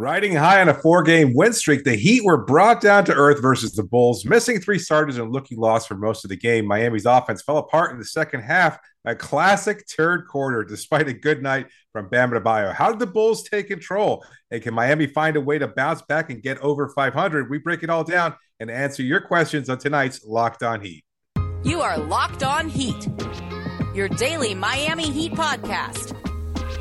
Riding high on a four game win streak, the Heat were brought down to earth versus the Bulls, missing three starters and looking lost for most of the game. Miami's offense fell apart in the second half, a classic third quarter, despite a good night from Bam Adebayo. How did the Bulls take control? And can Miami find a way to bounce back and get over 500? We break it all down and answer your questions on tonight's Locked On Heat. You are Locked On Heat, your daily Miami Heat podcast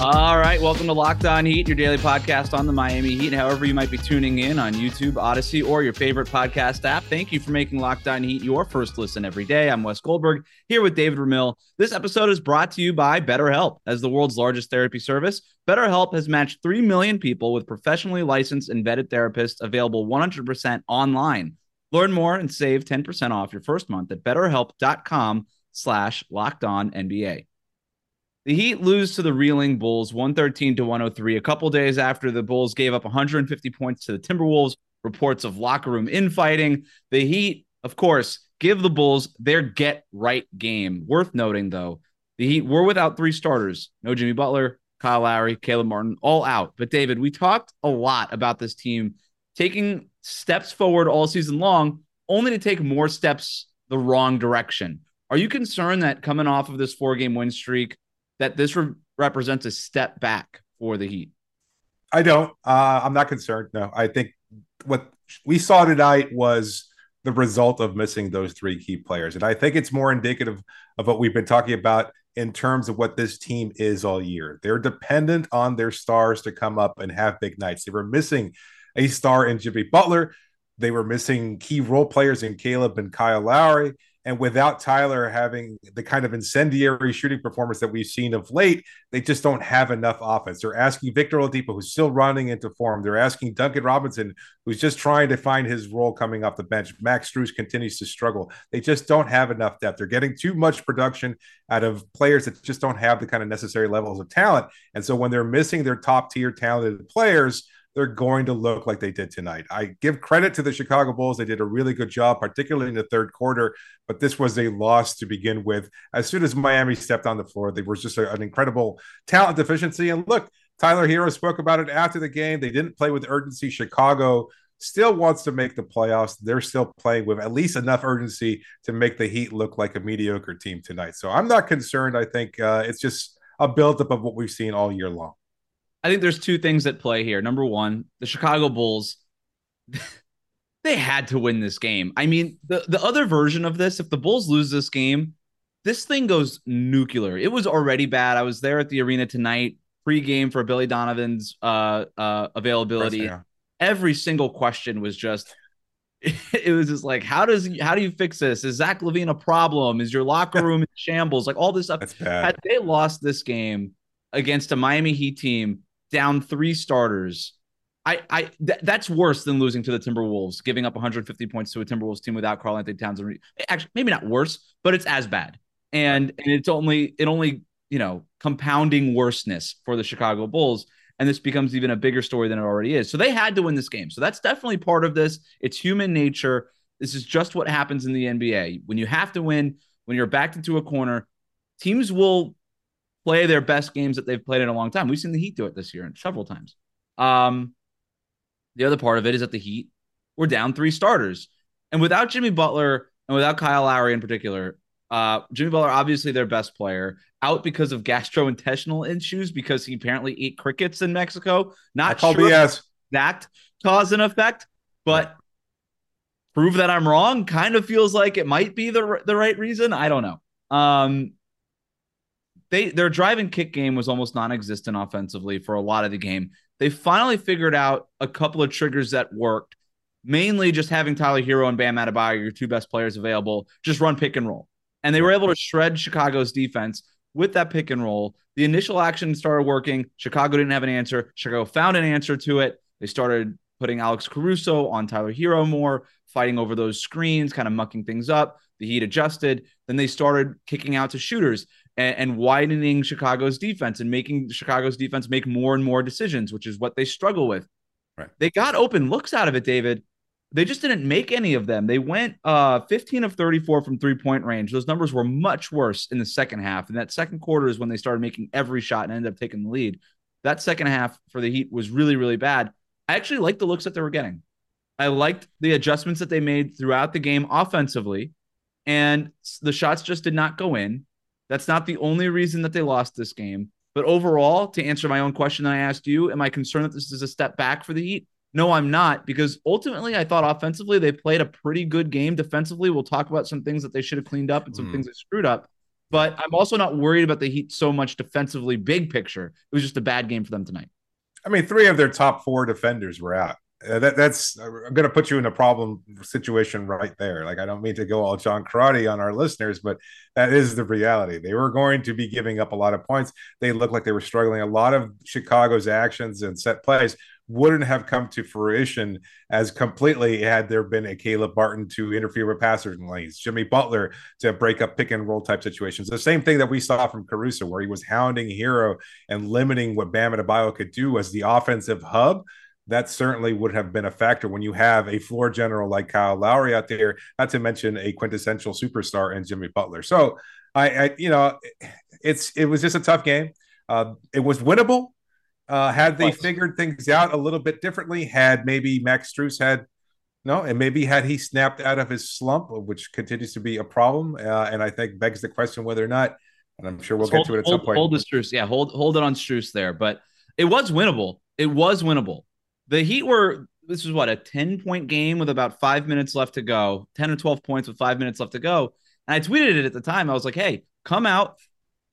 All right, welcome to Locked On Heat, your daily podcast on the Miami Heat. However, you might be tuning in on YouTube, Audacy, or your favorite podcast app. Thank you for making Locked On Heat your first listen every day. I'm Wes Goldberg here with David Ramil. This episode is brought to you by BetterHelp. As the world's largest therapy service, BetterHelp has matched 3 million people with professionally licensed and vetted therapists available 100% online. Learn more and save 10% off your first month at betterhelp.com slash locked on NBA. The Heat lose to the reeling Bulls 113 to 103 a couple days after the Bulls gave up 150 points to the Timberwolves. Reports of locker room infighting. The Heat, of course, give the Bulls their get right game. Worth noting, though, the Heat were without three starters no Jimmy Butler, Kyle Lowry, Caleb Martin, all out. But, David, we talked a lot about this team taking steps forward all season long, only to take more steps the wrong direction. Are you concerned that coming off of this four game win streak, that this re- represents a step back for the Heat? I don't. Uh, I'm not concerned. No, I think what we saw tonight was the result of missing those three key players. And I think it's more indicative of what we've been talking about in terms of what this team is all year. They're dependent on their stars to come up and have big nights. They were missing a star in Jimmy Butler. They were missing key role players in Caleb and Kyle Lowry. And without Tyler having the kind of incendiary shooting performance that we've seen of late, they just don't have enough offense. They're asking Victor Oladipo, who's still running into form. They're asking Duncan Robinson, who's just trying to find his role coming off the bench. Max Strus continues to struggle. They just don't have enough depth. They're getting too much production out of players that just don't have the kind of necessary levels of talent. And so when they're missing their top tier talented players, they're going to look like they did tonight. I give credit to the Chicago Bulls. They did a really good job, particularly in the third quarter, but this was a loss to begin with. As soon as Miami stepped on the floor, there was just a, an incredible talent deficiency. And look, Tyler Herro spoke about it after the game. They didn't play with urgency. Chicago still wants to make the playoffs. They're still playing with at least enough urgency to make the Heat look like a mediocre team tonight. So I'm not concerned. I think uh, it's just a buildup of what we've seen all year long. I think there's two things at play here. Number one, the Chicago Bulls, they had to win this game. I mean, the, the other version of this, if the Bulls lose this game, this thing goes nuclear. It was already bad. I was there at the arena tonight, pre-game for Billy Donovan's uh, uh, availability. Every single question was just it was just like, how does how do you fix this? Is Zach LaVine a problem? Is your locker room in shambles? Like all this stuff. Had they lost this game against a Miami Heat team down three starters. I, I th- that's worse than losing to the Timberwolves, giving up 150 points to a Timberwolves team without Karl-Anthony Towns. Actually, maybe not worse, but it's as bad. And and it's only it only you know compounding worseness for the Chicago Bulls. And this becomes even a bigger story than it already is. So they had to win this game. So that's definitely part of this. It's human nature. This is just what happens in the NBA. When you have to win, when you're backed into a corner, teams will play their best games that they've played in a long time. We've seen the Heat do it this year and several times. Um, the other part of it is that the Heat were down three starters, and without Jimmy Butler and without Kyle Lowry in particular, uh, Jimmy Butler obviously their best player out because of gastrointestinal issues because he apparently ate crickets in Mexico. Not sure BS. that cause and effect, but prove that I'm wrong. Kind of feels like it might be the the right reason. I don't know. Um, they their drive and kick game was almost non-existent offensively for a lot of the game. They finally figured out a couple of triggers that worked. Mainly just having Tyler Herro and Bam Adebayo, your two best players available, just run pick and roll. And they were able to shred Chicago's defense with that pick and roll. The initial action started working. Chicago didn't have an answer. Chicago found an answer to it. They started putting Alex Caruso on Tyler Herro more, fighting over those screens, kind of mucking things up. The Heat adjusted. Then they started kicking out to shooters and, and widening Chicago's defense and making Chicago's defense make more and more decisions, which is what they struggle with. Right. They got open looks out of it, David. they just didn't make any of them. They went uh 15 of 34 from three point range. Those numbers were much worse in the second half. And that second quarter is when they started making every shot and ended up taking the lead. That second half for the Heat was really, really bad. I actually liked the looks that they were getting. I liked the adjustments that they made throughout the game offensively, and the shots just did not go in. That's not the only reason that they lost this game. But overall, to answer my own question that I asked you, am I concerned that this is a step back for the Heat? No, I'm not, because ultimately I thought offensively they played a pretty good game. Defensively, we'll talk about some things that they should have cleaned up and some mm. things they screwed up. But I'm also not worried about the Heat so much defensively, big picture. It was just a bad game for them tonight. I mean, three of their top four defenders were out. Uh, that, that's I'm going to put you in a problem situation right there. Like I don't mean to go all John Crotty on our listeners, but that is the reality. They were going to be giving up a lot of points. They looked like they were struggling. A lot of Chicago's actions and set plays wouldn't have come to fruition as completely had there been a Caleb Martin to interfere with passers and lanes, Jimmy Butler to break up pick and roll type situations. The same thing that we saw from Caruso, where he was hounding Herro and limiting what Bam Adebayo could do as the offensive hub that certainly would have been a factor when you have a floor general like Kyle Lowry out there, not to mention a quintessential superstar in Jimmy Butler. So I, I you know, it's it was just a tough game. Uh, it was winnable. Uh, had they figured things out a little bit differently, had maybe Max Strus had no, and maybe had he snapped out of his slump, which continues to be a problem, uh, and I think begs the question whether or not, and I'm sure we'll hold, get to it at hold, some point. Hold the Strus, yeah, hold hold it on Strus there, but it was winnable. It was winnable. The Heat were this was what a 10 point game with about five minutes left to go, 10 or 12 points with five minutes left to go. And I tweeted it at the time. I was like, hey, come out,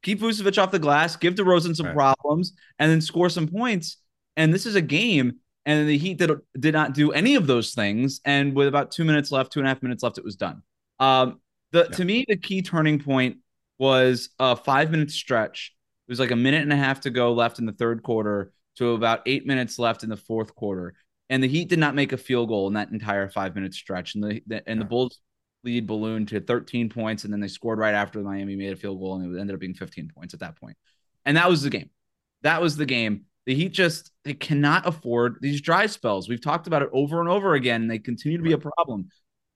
keep Vucevic off the glass, give DeRozan some right. problems, and then score some points. And this is a game. And the Heat did, did not do any of those things. And with about two minutes left, two and a half minutes left, it was done. Um, the yeah. to me, the key turning point was a five minute stretch. It was like a minute and a half to go left in the third quarter to about eight minutes left in the fourth quarter. And the Heat did not make a field goal in that entire five minute stretch. And the, the and the Bulls lead ballooned to 13 points, and then they scored right after Miami made a field goal, and it ended up being 15 points at that point. And that was the game. That was the game. The Heat just they cannot afford these dry spells. We've talked about it over and over again, and they continue to be a problem.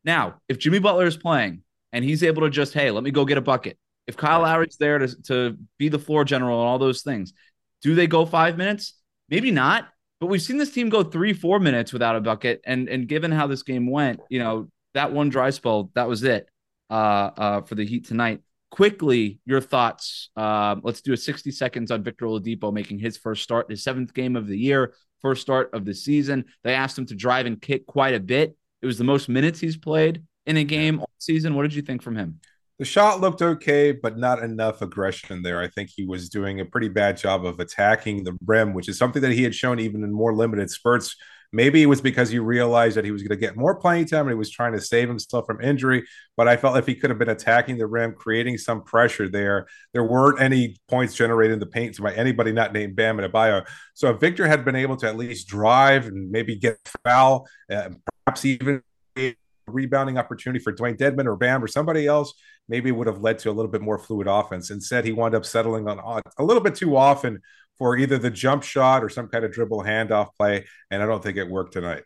Now, if Jimmy Butler is playing and he's able to just, hey, let me go get a bucket. If Kyle Lowry's there to, to be the floor general and all those things, do they go five minutes? Maybe not, but we've seen this team go three, four minutes without a bucket. And and given how this game went, you know, that one dry spell, that was it uh, uh, for the Heat tonight. Quickly, your thoughts. Uh, let's do a 60 seconds on Victor Oladipo making his first start, his seventh game of the year, first start of the season. They asked him to drive and kick quite a bit. It was the most minutes he's played in a game all season. What did you think from him? The shot looked okay, but not enough aggression there. I think he was doing a pretty bad job of attacking the rim, which is something that he had shown even in more limited spurts. Maybe it was because he realized that he was going to get more playing time and he was trying to save himself from injury. But I felt if he could have been attacking the rim, creating some pressure there, there weren't any points generated in the paint by anybody not named Bam Adebayo. So if Victor had been able to at least drive and maybe get foul, uh, perhaps even rebounding opportunity for Dewayne Dedmon or Bam or somebody else, maybe would have led to a little bit more fluid offense. Instead, he wound up settling on a little bit too often for either the jump shot or some kind of dribble handoff play, and I don't think it worked tonight.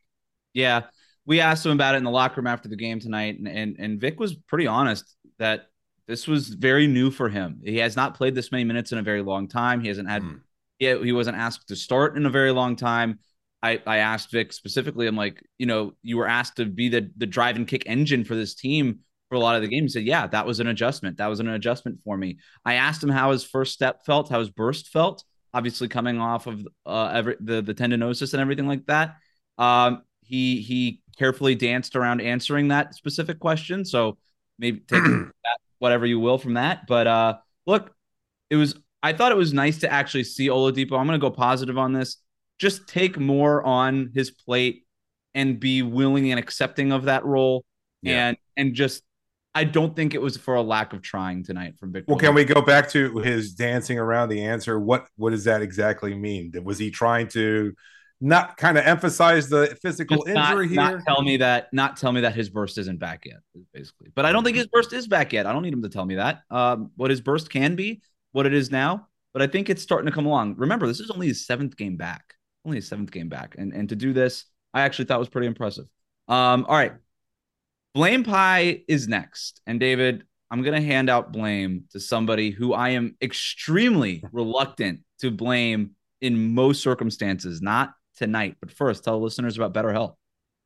Yeah, we asked him about it in the locker room after the game tonight, and and, and Vic was pretty honest that this was very new for him. He has not played this many minutes in a very long time. He hasn't had, mm. he, he wasn't asked to start in a very long time. I, I asked Vic specifically, I'm like, you know, you were asked to be the the drive and kick engine for this team for a lot of the games. He said, yeah, that was an adjustment. That was an adjustment for me. I asked him how his first step felt, how his burst felt, obviously coming off of uh, every, the the tendinosis and everything like that. Um, he he carefully danced around answering that specific question. So maybe take that, whatever you will from that. But uh, look, it was. I thought it was nice to actually see Oladipo. I'm going to go positive on this just take more on his plate and be willing and accepting of that role yeah. and and just I don't think it was for a lack of trying tonight from Victor. Well, can we go back to his dancing around the answer? What what does that exactly mean? Was he trying to not kind of emphasize the physical Just injury not, here? Not tell me that. Not tell me that his burst isn't back yet. Basically, but I don't think his burst is back yet. I don't need him to tell me that. Um, what his burst can be, what it is now, but I think it's starting to come along. Remember, this is only his seventh game back only his seventh game back. And and to do this, I actually thought was pretty impressive. Um, all right. Blame pie is next. And David, I'm going to hand out blame to somebody who I am extremely reluctant to blame in most circumstances, not tonight. But first, tell listeners about BetterHelp.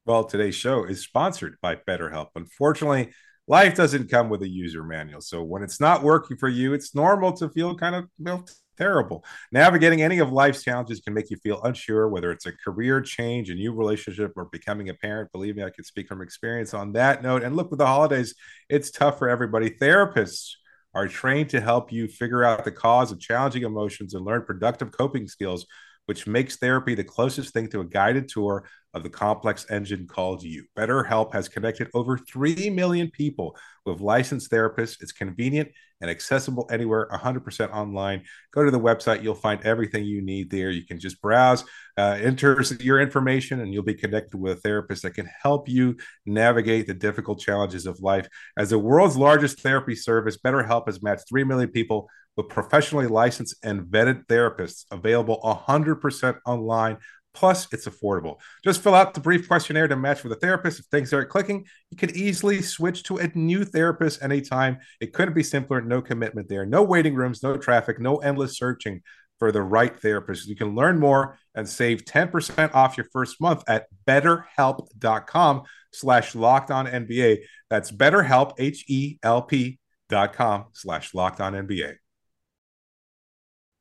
Well, today's show is sponsored by BetterHelp. Unfortunately, life doesn't come with a user manual. So when it's not working for you, it's normal to feel kind of you know, terrible. Navigating any of life's challenges can make you feel unsure, whether it's a career change, a new relationship, or becoming a parent. Believe me, I can speak from experience on that note. And look, with the holidays, it's tough for everybody. Therapists are trained to help you figure out the cause of challenging emotions and learn productive coping skills which makes therapy the closest thing to a guided tour of the complex engine called you. BetterHelp has connected over 3 million people with licensed therapists. It's convenient and accessible anywhere, 100% online. Go to the website, you'll find everything you need there. You can just browse, uh, enter your information, and you'll be connected with a therapist that can help you navigate the difficult challenges of life. As the world's largest therapy service, BetterHelp has matched 3 million people with professionally licensed and vetted therapists available 100% online. Plus, it's affordable. Just fill out the brief questionnaire to match with a therapist. If things aren't clicking, you can easily switch to a new therapist anytime. It couldn't be simpler. No commitment there. No waiting rooms, no traffic, no endless searching for the right therapist. You can learn more and save 10% off your first month at betterhelp.com slash locked on NBA. That's betterhelp, H-E-L-P dot com slash locked on NBA.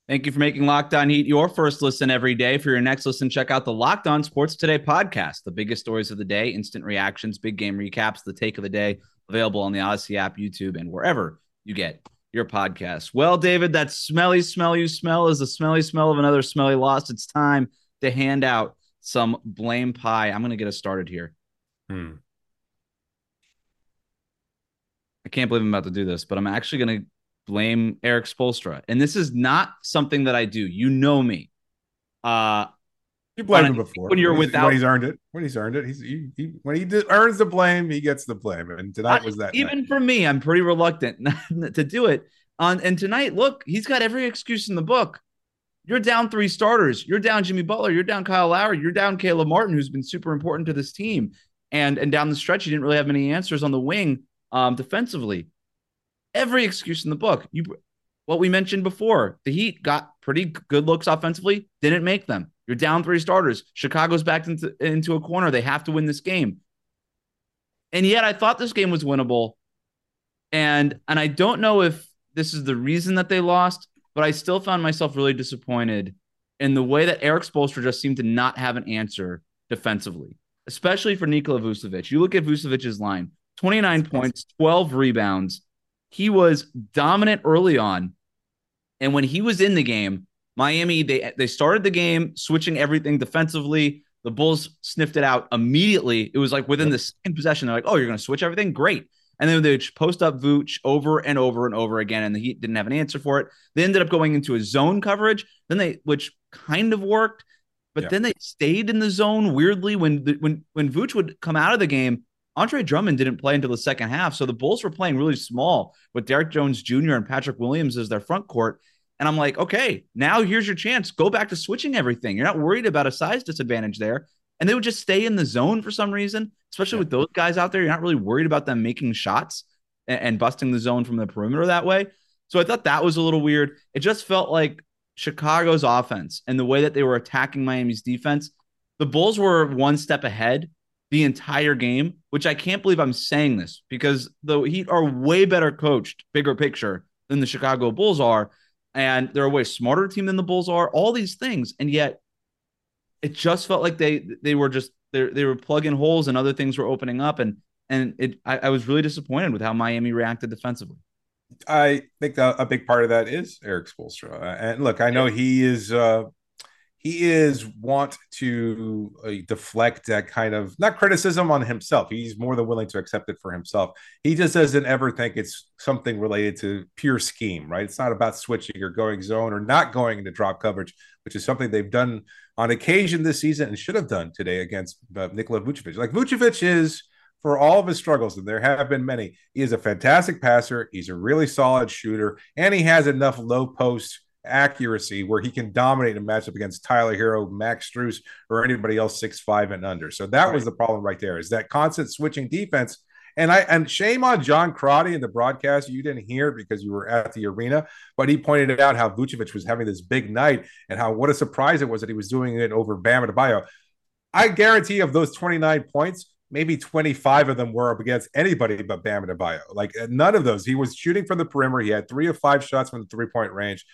Thank you for making Locked On Heat your first listen every day. For your next listen, check out the Locked On Sports Today podcast. The biggest stories of the day, instant reactions, big game recaps, the take of the day, available on the Audacy app, YouTube, and wherever you get your podcasts. Well, David, that smelly smell you smell is the smelly smell of another smelly loss. It's time to hand out some blame pie. I'm going to get us started here. Hmm. I can't believe I'm about to do this, but I'm actually going to blame Erik Spoelstra. And this is not something that I do. You know me. Uh, you blamed him before when you're when without when he's earned it. When he's earned it, he's he, he when he earns the blame, he gets the blame. And tonight was that. Even night. for me, I'm pretty reluctant to do it. On and tonight, look, he's got every excuse in the book. You're down three starters. You're down Jimmy Butler. You're down Kyle Lowry. You're down Caleb Martin, who's been super important to this team. And and down the stretch, he didn't really have many answers on the wing um, defensively every excuse in the book. You what we mentioned before, the Heat got pretty good looks offensively, didn't make them. You're down three starters. Chicago's backed into, into a corner. They have to win this game. And yet I thought this game was winnable. And and I don't know if this is the reason that they lost, but I still found myself really disappointed in the way that Erik Spoelstra just seemed to not have an answer defensively, especially for Nikola Vucevic. You look at Vucevic's line 29 points, 12 rebounds, he was dominant early on. And when he was in the game, Miami, they they started the game switching everything defensively. The Bulls sniffed it out immediately. It was like within the second possession, they're like, "Oh, you're going to switch everything? Great!" And then they post up Vooch over and over and over again, and the Heat didn't have an answer for it. They ended up going into a zone coverage. Then they, which kind of worked, but yeah. then they stayed in the zone weirdly when the, when when Vooch would come out of the game. Andre Drummond didn't play until the second half. So the Bulls were playing really small with Derrick Jones Jr. and Patrick Williams as their front court. And I'm like, okay, now here's your chance. Go back to switching everything. You're not worried about a size disadvantage there. And they would just stay in the zone for some reason, especially yeah. with those guys out there. You're not really worried about them making shots and, and busting the zone from the perimeter that way. So I thought that was a little weird. It just felt like Chicago's offense and the way that they were attacking Miami's defense. The Bulls were one step ahead the entire game, which I can't believe I'm saying this because the Heat are way better coached, bigger picture than the Chicago Bulls are. And they're a way smarter team than the Bulls are, all these things. And yet it just felt like they they were just they they were plugging holes and other things were opening up. And and it I, I was really disappointed with how Miami reacted defensively. I think a, a big part of that is Erik Spoelstra. And look, I know he is uh, he is want to uh, deflect that kind of not criticism on himself. He's more than willing to accept it for himself. He just doesn't ever think it's something related to pure scheme, right? It's not about switching or going zone or not going into drop coverage, which is something they've done on occasion this season and should have done today against uh, Nikola Vucevic. Like Vucevic is for all of his struggles, and there have been many, he is a fantastic passer. He's a really solid shooter, and he has enough low post accuracy where he can dominate a matchup against Tyler Herro, Max Strus, or anybody else six five and under. So that right. was the problem right there. Is that constant switching defense and I and shame on John Crotty in the broadcast. You didn't hear because you were at the arena, but he pointed out how Vucevic was having this big night and how what a surprise it was that he was doing it over Bam Adebayo. I guarantee of those 29 points, maybe 25 of them were up against anybody but Bam Adebayo. Like none of those. He was shooting from the perimeter. He had three of five shots from the three point range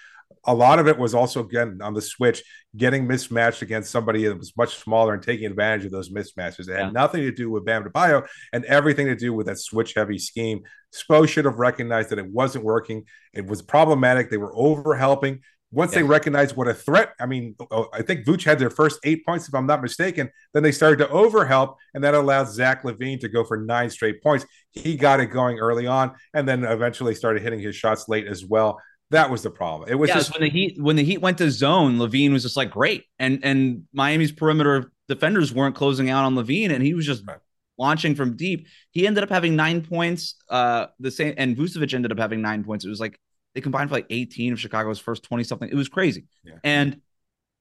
a lot of it was also again on the switch, getting mismatched against somebody that was much smaller and taking advantage of those mismatches. It had yeah. nothing to do with Bam Adebayo and everything to do with that switch heavy scheme. Spo should have recognized that it wasn't working. It was problematic. They were over helping. Once they recognized what a threat, I mean, oh, oh, I think Vooch had their first eight points, if I'm not mistaken. Then they started to overhelp, and that allowed Zach LaVine to go for nine straight points. He got it going early on, and then eventually started hitting his shots late as well. That was the problem. It was yeah, just when the Heat when the Heat went to zone, LaVine was just like great, and and Miami's perimeter defenders weren't closing out on LaVine, and he was just right. launching from deep. He ended up having nine points. Uh, the same, and Vucevic ended up having nine points. It was like they combined for like 18 of Chicago's first 20 something. It was crazy. Yeah. And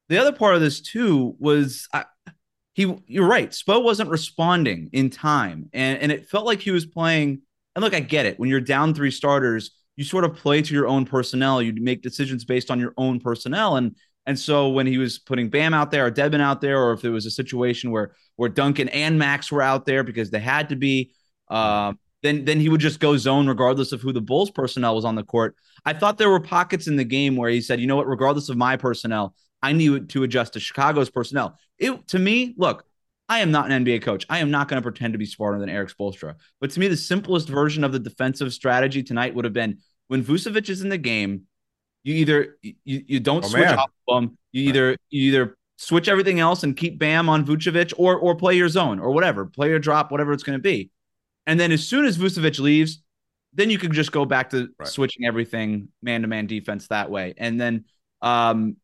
the other part of this too was I, he. You're right. Spo wasn't responding in time, and and it felt like he was playing. And look, I get it. When you're down three starters you sort of play to your own personnel. You make decisions based on your own personnel. And and so when he was putting Bam out there or Dedmon out there, or if there was a situation where where Duncan and Max were out there because they had to be, uh, then then he would just go zone regardless of who the Bulls personnel was on the court. I thought there were pockets in the game where he said, you know what, regardless of my personnel, I need to adjust to Chicago's personnel. It to me, look, I am not an NBA coach. I am not going to pretend to be smarter than Erik Spoelstra. But to me, the simplest version of the defensive strategy tonight would have been when Vucevic is in the game, you either you, you don't oh, switch man. off of him, you either you either switch everything else and keep Bam on Vucevic or or play your zone or whatever, play your drop, whatever it's going to be. And then as soon as Vucevic leaves, then you can just go back to right. switching everything man to man defense that way. And then um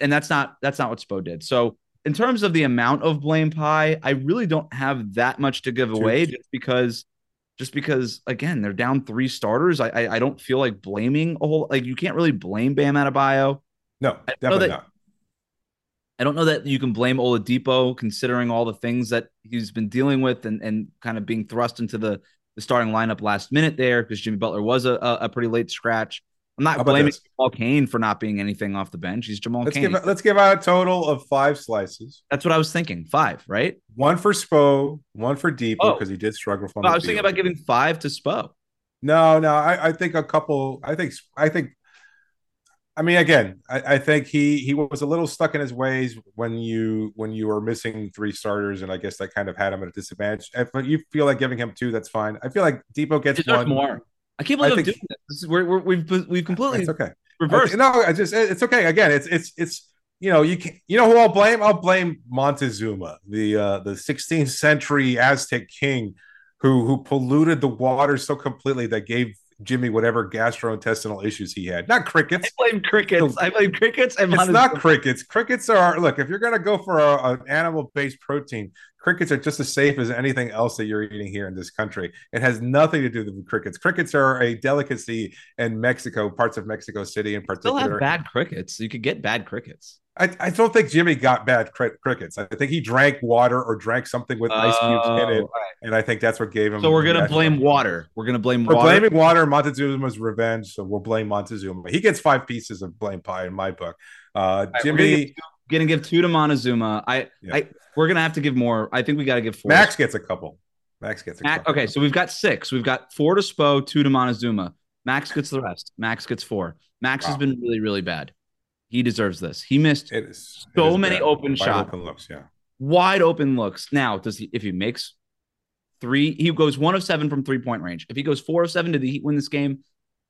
and that's not that's not what Spo did. So in terms of the amount of blame pie, I really don't have that much to give away just because just because again they're down three starters. I, I, I don't feel like blaming a whole like you can't really blame Bam Adebayo. No, definitely that, not. I don't know that you can blame Oladipo considering all the things that he's been dealing with and and kind of being thrust into the the starting lineup last minute there because Jimmy Butler was a, a pretty late scratch. I'm not blaming this? Jamal Cain for not being anything off the bench. He's Jamal let's Cain. Give, let's give out a total of five slices. That's what I was thinking. Five, right? One for Spo, one for Dipo because oh. he did struggle from. No, I was thinking about giving five to Spo. No, no, I, I, think a couple. I think I think. I mean, again, I, I, think he he was a little stuck in his ways when you when you were missing three starters, and I guess that kind of had him at a disadvantage. If you feel like giving him two, that's fine. I feel like Dipo gets one more. I can't believe I am doing this. this is, we're, we have we've, we've completely it's okay. reversed. I, no, I just it's okay. Again, it's it's it's you know you can you know who I'll blame? I'll blame Montezuma, the uh, the 16th century Aztec king, who who polluted the water so completely that gave Jimmy whatever gastrointestinal issues he had. Not crickets. I blame crickets. I blame crickets. And it's not crickets. Crickets are look. If you're gonna go for an animal based protein, crickets are just as safe as anything else that you're eating here in this country. It has nothing to do with crickets. Crickets are a delicacy in Mexico, parts of Mexico City in particular. Still have bad crickets. You could get bad crickets. I, I don't think Jimmy got bad cr- crickets. I think he drank water or drank something with ice cubes in it, oh, and I think that's what gave him. So we're gonna blame water. We're gonna blame. We're water. blaming water. Montezuma's revenge. So we'll blame Montezuma. He gets five pieces of blame pie in my book. Uh, Jimmy gonna give two to Montezuma. I, yeah. I, we're gonna have to give more. I think we got to give four. Max gets a couple. Max gets a Max, couple. Okay, so we've got six. We've got four to Spo, two to Montezuma. Max gets the rest. Max gets four. Max wow. has been really, really bad. He deserves this. He missed it is, so many bad. open shots. Open looks, yeah. Wide open looks. Now, does he if he makes three, he goes one of seven from three point range. If he goes four of seven, did the Heat win this game?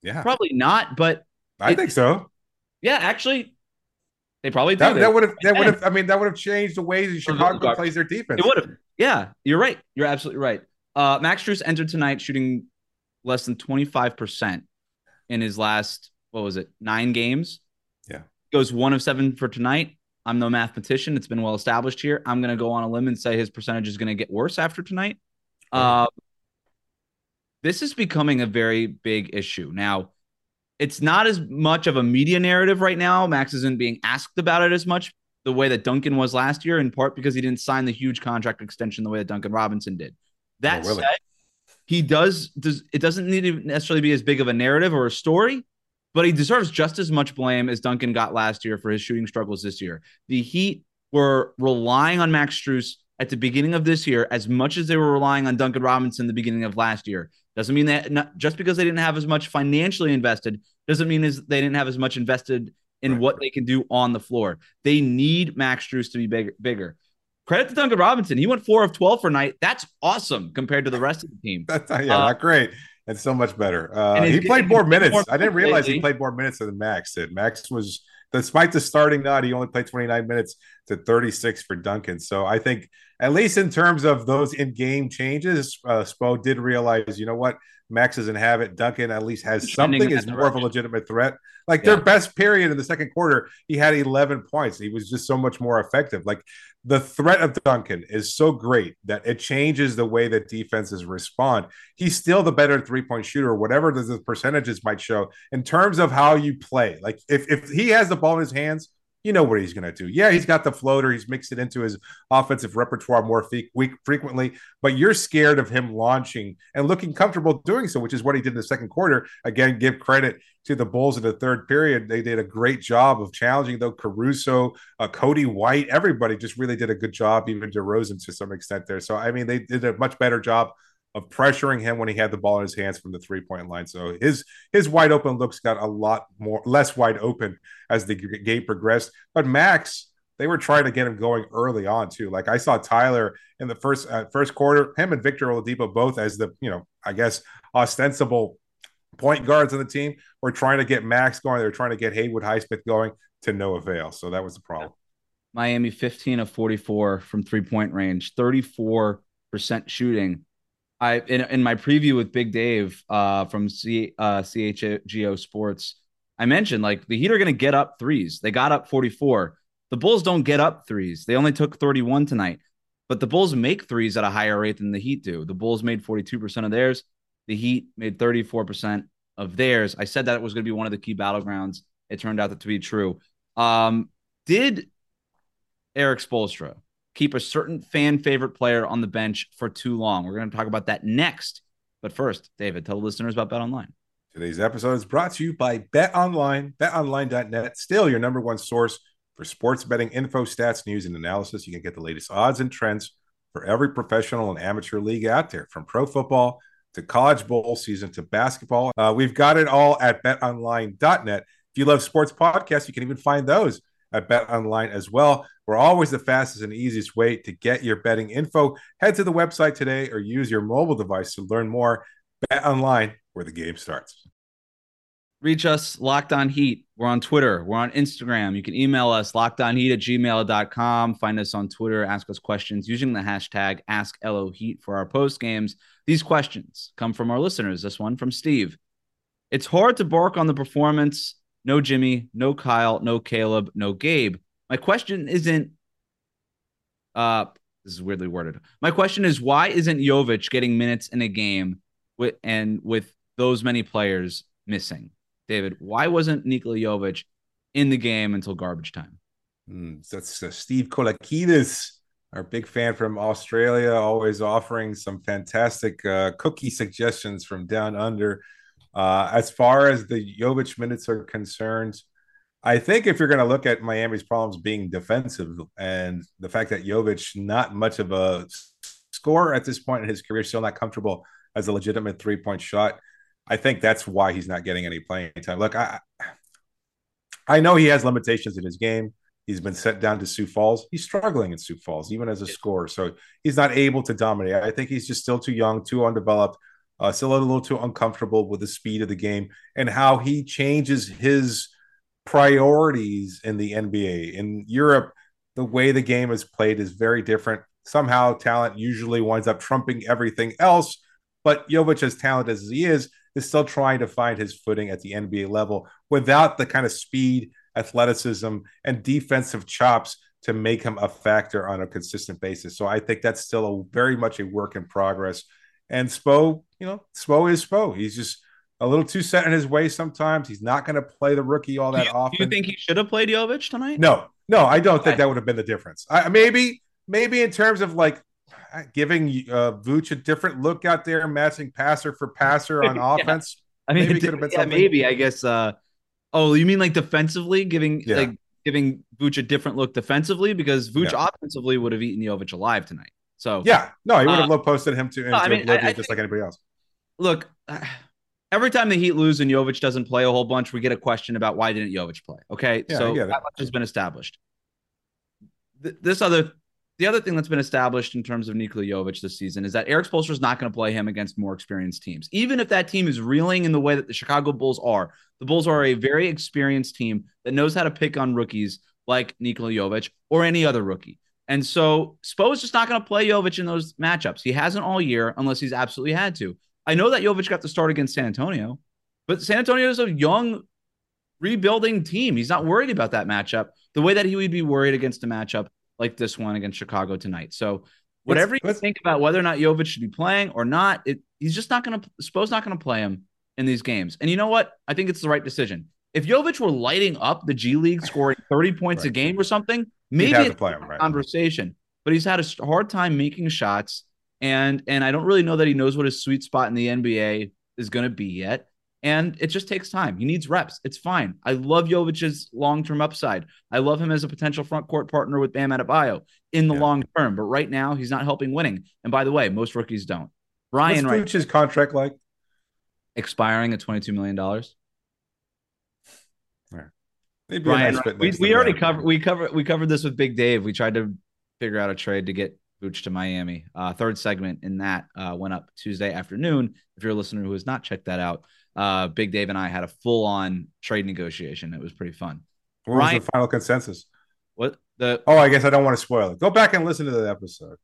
Yeah. Probably not, but I it, think so. Yeah, actually, they probably that, that would have that would have I mean that would have changed the ways Chicago plays their defense. It would have. Yeah, you're right. You're absolutely right. Uh, Max Strus entered tonight shooting less than 25% in his last what was it? 9 games. Yeah. Goes 1 of 7 for tonight. I'm no mathematician. It's been well established here. I'm going to go on a limb and say his percentage is going to get worse after tonight. Uh, this is becoming a very big issue. Now, it's not as much of a media narrative right now. Max isn't being asked about it as much the way that Duncan was last year, in part because he didn't sign the huge contract extension the way that Duncan Robinson did. Oh, that oh, really? said, he does does it doesn't need to necessarily be as big of a narrative or a story, but he deserves just as much blame as Duncan got last year for his shooting struggles this year. The Heat were relying on Max Strus at the beginning of this year as much as they were relying on Duncan Robinson the beginning of last year. Doesn't mean that not, just because they didn't have as much financially invested doesn't mean as they didn't have as much invested in right. what they can do on the floor. They need Max Strus to be big, bigger. Credit to Duncan Robinson. He went four of 12 for night. That's awesome compared to the rest of the team. That's, yeah, uh, not great. It's so much better. Uh, he played more minutes. More I didn't realize lately. he played more minutes than Max did. Max was, despite the starting nod, he only played 29 minutes to 36 for Duncan. So I think, at least in terms of those in game changes, uh, Spo did realize, you know what? Max doesn't have it. Duncan at least has something, is more of a legitimate threat. Like yeah. their best period in the second quarter, he had 11 points. He was just so much more effective. Like the threat of Duncan is so great that it changes the way that defenses respond. He's still the better three point shooter, whatever the percentages might show in terms of how you play. Like if, if he has the ball in his hands, you know what he's going to do. Yeah, he's got the floater. He's mixed it into his offensive repertoire more fe- frequently, but you're scared of him launching and looking comfortable doing so, which is what he did in the second quarter. Again, give credit to the Bulls in the third period. They did a great job of challenging, though. Caruso, uh, Coby White, everybody just really did a good job, even DeRozan to some extent there. So, I mean, they did a much better job of pressuring him when he had the ball in his hands from the three point line. So his his wide open looks got a lot more less wide open as the game progressed. But Max, they were trying to get him going early on too. Like I saw Tyler in the first uh, first quarter, him and Victor Oladipo both as the you know I guess ostensible point guards on the team were trying to get Max going. They were trying to get Haywood Highsmith going to no avail. So that was the problem. Miami 15 of 44 from three point range, 34% shooting. I in, in my preview with Big Dave uh, from C, uh, CHGO Sports, I mentioned like the Heat are going to get up threes. They got up 44. The Bulls don't get up threes. They only took 31 tonight, but the Bulls make threes at a higher rate than the Heat do. The Bulls made 42% of theirs. The Heat made 34% of theirs. I said that it was going to be one of the key battlegrounds. It turned out to be true. Um, did Erik Spoelstra keep a certain fan favorite player on the bench for too long. We're going to talk about that next. But first, David, tell the listeners about Bet Online. Today's episode is brought to you by Bet Online, betonline.net, still your number one source for sports betting info, stats, news, and analysis. You can get the latest odds and trends for every professional and amateur league out there, from pro football to college bowl season to basketball. Uh, we've got it all at betonline.net. If you love sports podcasts, you can even find those at Bet Online as well. We're always the fastest and easiest way to get your betting info. Head to the website today or use your mobile device to learn more. Bet Online, where the game starts. Reach us, Locked On Heat. We're on Twitter. We're on Instagram. You can email us, lockedonheat at gmail.com. Find us on Twitter. Ask us questions using the hashtag AskLOHeat for our post games. These questions come from our listeners. This one from Steve. It's hard to bark on the performance no Jimmy, no Kyle, no Caleb, no Gabe. My question isn't uh this is weirdly worded. My question is why isn't Jovic getting minutes in a game with and with those many players missing? David, why wasn't Nikola Jovic in the game until garbage time? Mm, that's uh, Steve Kolakidis, our big fan from Australia, always offering some fantastic uh, cookie suggestions from down under. Uh, as far as the Jovic minutes are concerned, I think if you're going to look at Miami's problems being defensive and the fact that Jovic not much of a scorer at this point in his career, still not comfortable as a legitimate three point shot, I think that's why he's not getting any playing time. Look, I I know he has limitations in his game. He's been set down to Sioux Falls. He's struggling in Sioux Falls, even as a scorer. So he's not able to dominate. I think he's just still too young, too undeveloped uh, still a little too uncomfortable with the speed of the game and how he changes his priorities in the NBA. In Europe, the way the game is played is very different. Somehow, talent usually winds up trumping everything else. But Jovic, as talented as he is, is still trying to find his footing at the NBA level without the kind of speed, athleticism, and defensive chops to make him a factor on a consistent basis. So I think that's still a very much a work in progress. And Spo, you know, Spo is Spo. He's just a little too set in his ways sometimes. He's not going to play the rookie all that do you, often. Do you think he should have played Jovic tonight? No, no, I don't think that would have been the difference. I, maybe, maybe in terms of like giving uh, Vooch a different look out there, matching passer for passer on yeah. offense. I mean, maybe it could have been yeah, something. Maybe I guess. Uh, oh, you mean like defensively, giving yeah. like giving Vooch a different look defensively because Vooch yeah. offensively would have eaten Jovic alive tonight. So yeah, no, he would have uh, low posted him to, into I mean, I, I just think, like anybody else. Look, every time the Heat lose and Jovic doesn't play a whole bunch, we get a question about why didn't Jovic play? Okay, yeah, so that much has been established. Th- this other, the other thing that's been established in terms of Nikola Jovic this season is that Erik Spoelstra is not going to play him against more experienced teams, even if that team is reeling in the way that the Chicago Bulls are. The Bulls are a very experienced team that knows how to pick on rookies like Nikola Jovic or any other rookie. And so Spo is just not going to play Jovic in those matchups. He hasn't all year unless he's absolutely had to. I know that Jovic got the start against San Antonio, but San Antonio is a young, rebuilding team. He's not worried about that matchup the way that he would be worried against a matchup like this one against Chicago tonight. So whatever let's, you let's, think about whether or not Jovic should be playing or not, it, he's just not going to. Spo's not going to play him in these games. And you know what? I think it's the right decision. If Jovic were lighting up the G League, scoring 30 points right. a game or something, maybe it's a right. conversation. But he's had a hard time making shots and and I don't really know that he knows what his sweet spot in the NBA is going to be yet. And it just takes time. He needs reps. It's fine. I love Jovic's long term upside. I love him as a potential front court partner with Bam Adebayo in the yeah. long term. But right now, he's not helping winning. And by the way, most rookies don't. Brian, What's right? contract like? Expiring at twenty two million dollars. Brian, nice we, we already covered we covered we covered this with Big Dave. We tried to figure out a trade to get Vooch to Miami. Uh, third segment in that uh, went up Tuesday afternoon. If you're a listener who has not checked that out, uh, Big Dave and I had a full on trade negotiation. It was pretty fun. What Ryan, was the final consensus? What the? Oh, I guess I don't want to spoil it. Go back and listen to the episode.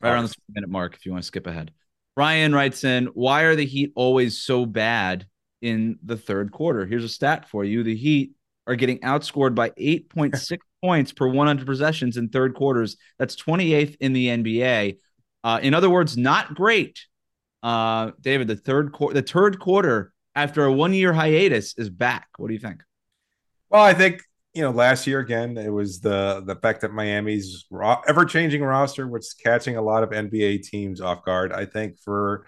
Right around the minute mark, if you want to skip ahead. Ryan writes in, "Why are the Heat always so bad in the third quarter?" Here's a stat for you: the Heat are getting outscored by 8.6 points per 100 possessions in third quarters. That's 28th in the NBA. Uh, in other words, not great. Uh, David, the third quarter, the third quarter after a one year hiatus is back. What do you think? Well, I think you know last year again it was the the fact that Miami's ro- ever changing roster, was catching a lot of NBA teams off guard. I think for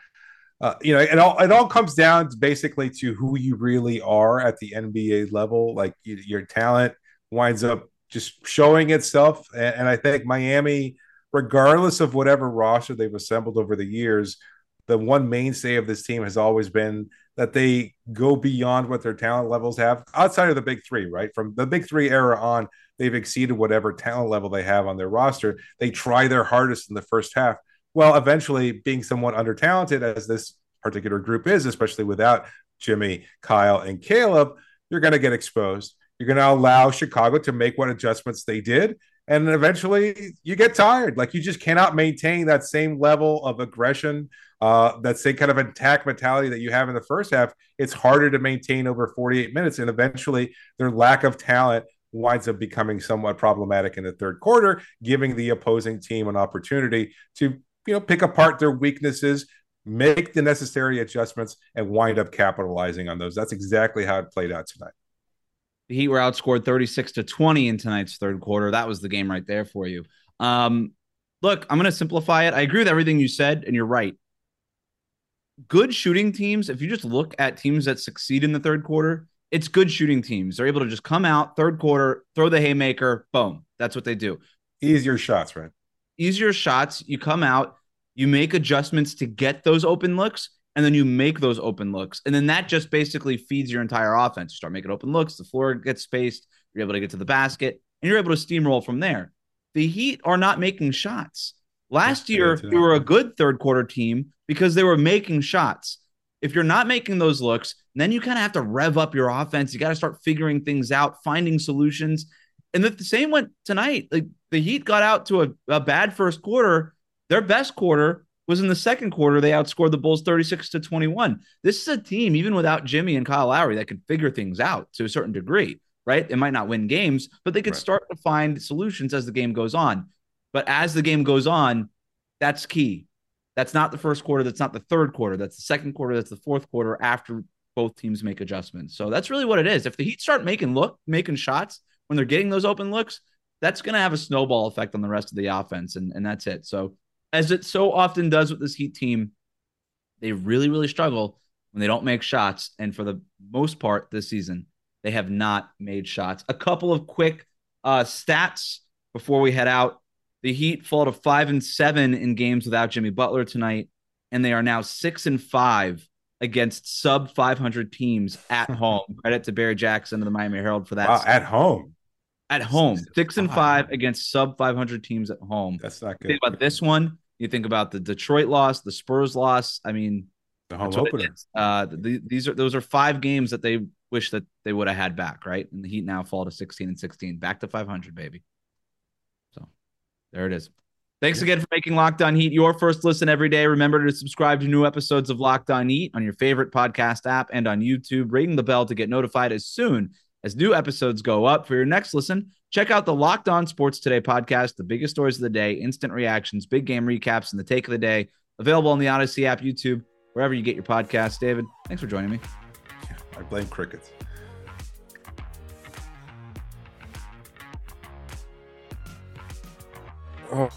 uh, you know, it all it all comes down to basically to who you really are at the NBA level. Like you, your talent winds up just showing itself. And, and I think Miami, regardless of whatever roster they've assembled over the years, the one mainstay of this team has always been that they go beyond what their talent levels have outside of the big three, right? From the big three era on, they've exceeded whatever talent level they have on their roster. They try their hardest in the first half. Well, eventually, being somewhat under talented as this particular group is, especially without Jimmy, Kyle, and Caleb, you're going to get exposed. You're going to allow Chicago to make what adjustments they did. And eventually you get tired. Like you just cannot maintain that same level of aggression, uh, that same kind of attack mentality that you have in the first half. It's harder to maintain over 48 minutes. And eventually their lack of talent winds up becoming somewhat problematic in the third quarter, giving the opposing team an opportunity to, you know, pick apart their weaknesses, make the necessary adjustments, and wind up capitalizing on those. That's exactly how it played out tonight. The Heat were outscored 36 to 20 in tonight's third quarter. That was the game right there for you. Um, look, I'm going to simplify it. I agree with everything you said, and you're right. Good shooting teams, if you just look at teams that succeed in the third quarter, it's good shooting teams. They're able to just come out third quarter, throw the haymaker, boom. That's what they do. Easier shots, right? Easier shots. You come out, you make adjustments to get those open looks, and then you make those open looks. And then that just basically feeds your entire offense. You start making open looks, the floor gets spaced, you're able to get to the basket, and you're able to steamroll from there. The Heat are not making shots. Last year, you were a good third quarter team because they were making shots. If you're not making those looks, then you kind of have to rev up your offense. You got to start figuring things out, finding solutions. And the, the same went tonight. Like the Heat got out to a, a bad first quarter. Their best quarter was in the second quarter. They outscored the Bulls 36 to 21. This is a team, even without Jimmy and Kyle Lowry, that could figure things out to a certain degree, right? It might not win games, but they could right. start to find solutions as the game goes on. But as the game goes on, that's key. That's not the first quarter. That's not the third quarter. That's the second quarter. That's the fourth quarter after both teams make adjustments. So that's really what it is. If the Heat start making look making shots when they're getting those open looks, that's going to have a snowball effect on the rest of the offense, and and that's it. So as it so often does with this Heat team, they really really struggle when they don't make shots, and for the most part this season, they have not made shots. A couple of quick uh, stats before we head out. The Heat fall to five and seven in games without Jimmy Butler tonight, and they are now six and five against sub 500 teams at home. Credit to Barry Jackson of the Miami Herald for that. Wow, at home. At home, six, six and five against sub 500 teams at home. That's not good. think about this one. You think about the Detroit loss, the Spurs loss. I mean, the home opener. Uh, the, these are those are five games that they wish that they would have had back, right? And the Heat now fall to 16 and 16, back to 500, baby. So there it is. Thanks again for making Locked On Heat your first listen every day. Remember to subscribe to new episodes of Locked On Heat on your favorite podcast app and on YouTube, Ring the bell to get notified as soon as new episodes go up. For your next listen, check out the Locked On Sports Today podcast, the biggest stories of the day, instant reactions, big game recaps, and the take of the day. Available on the Audacy app, YouTube, wherever you get your podcasts. David, thanks for joining me. I blame crickets. Oh.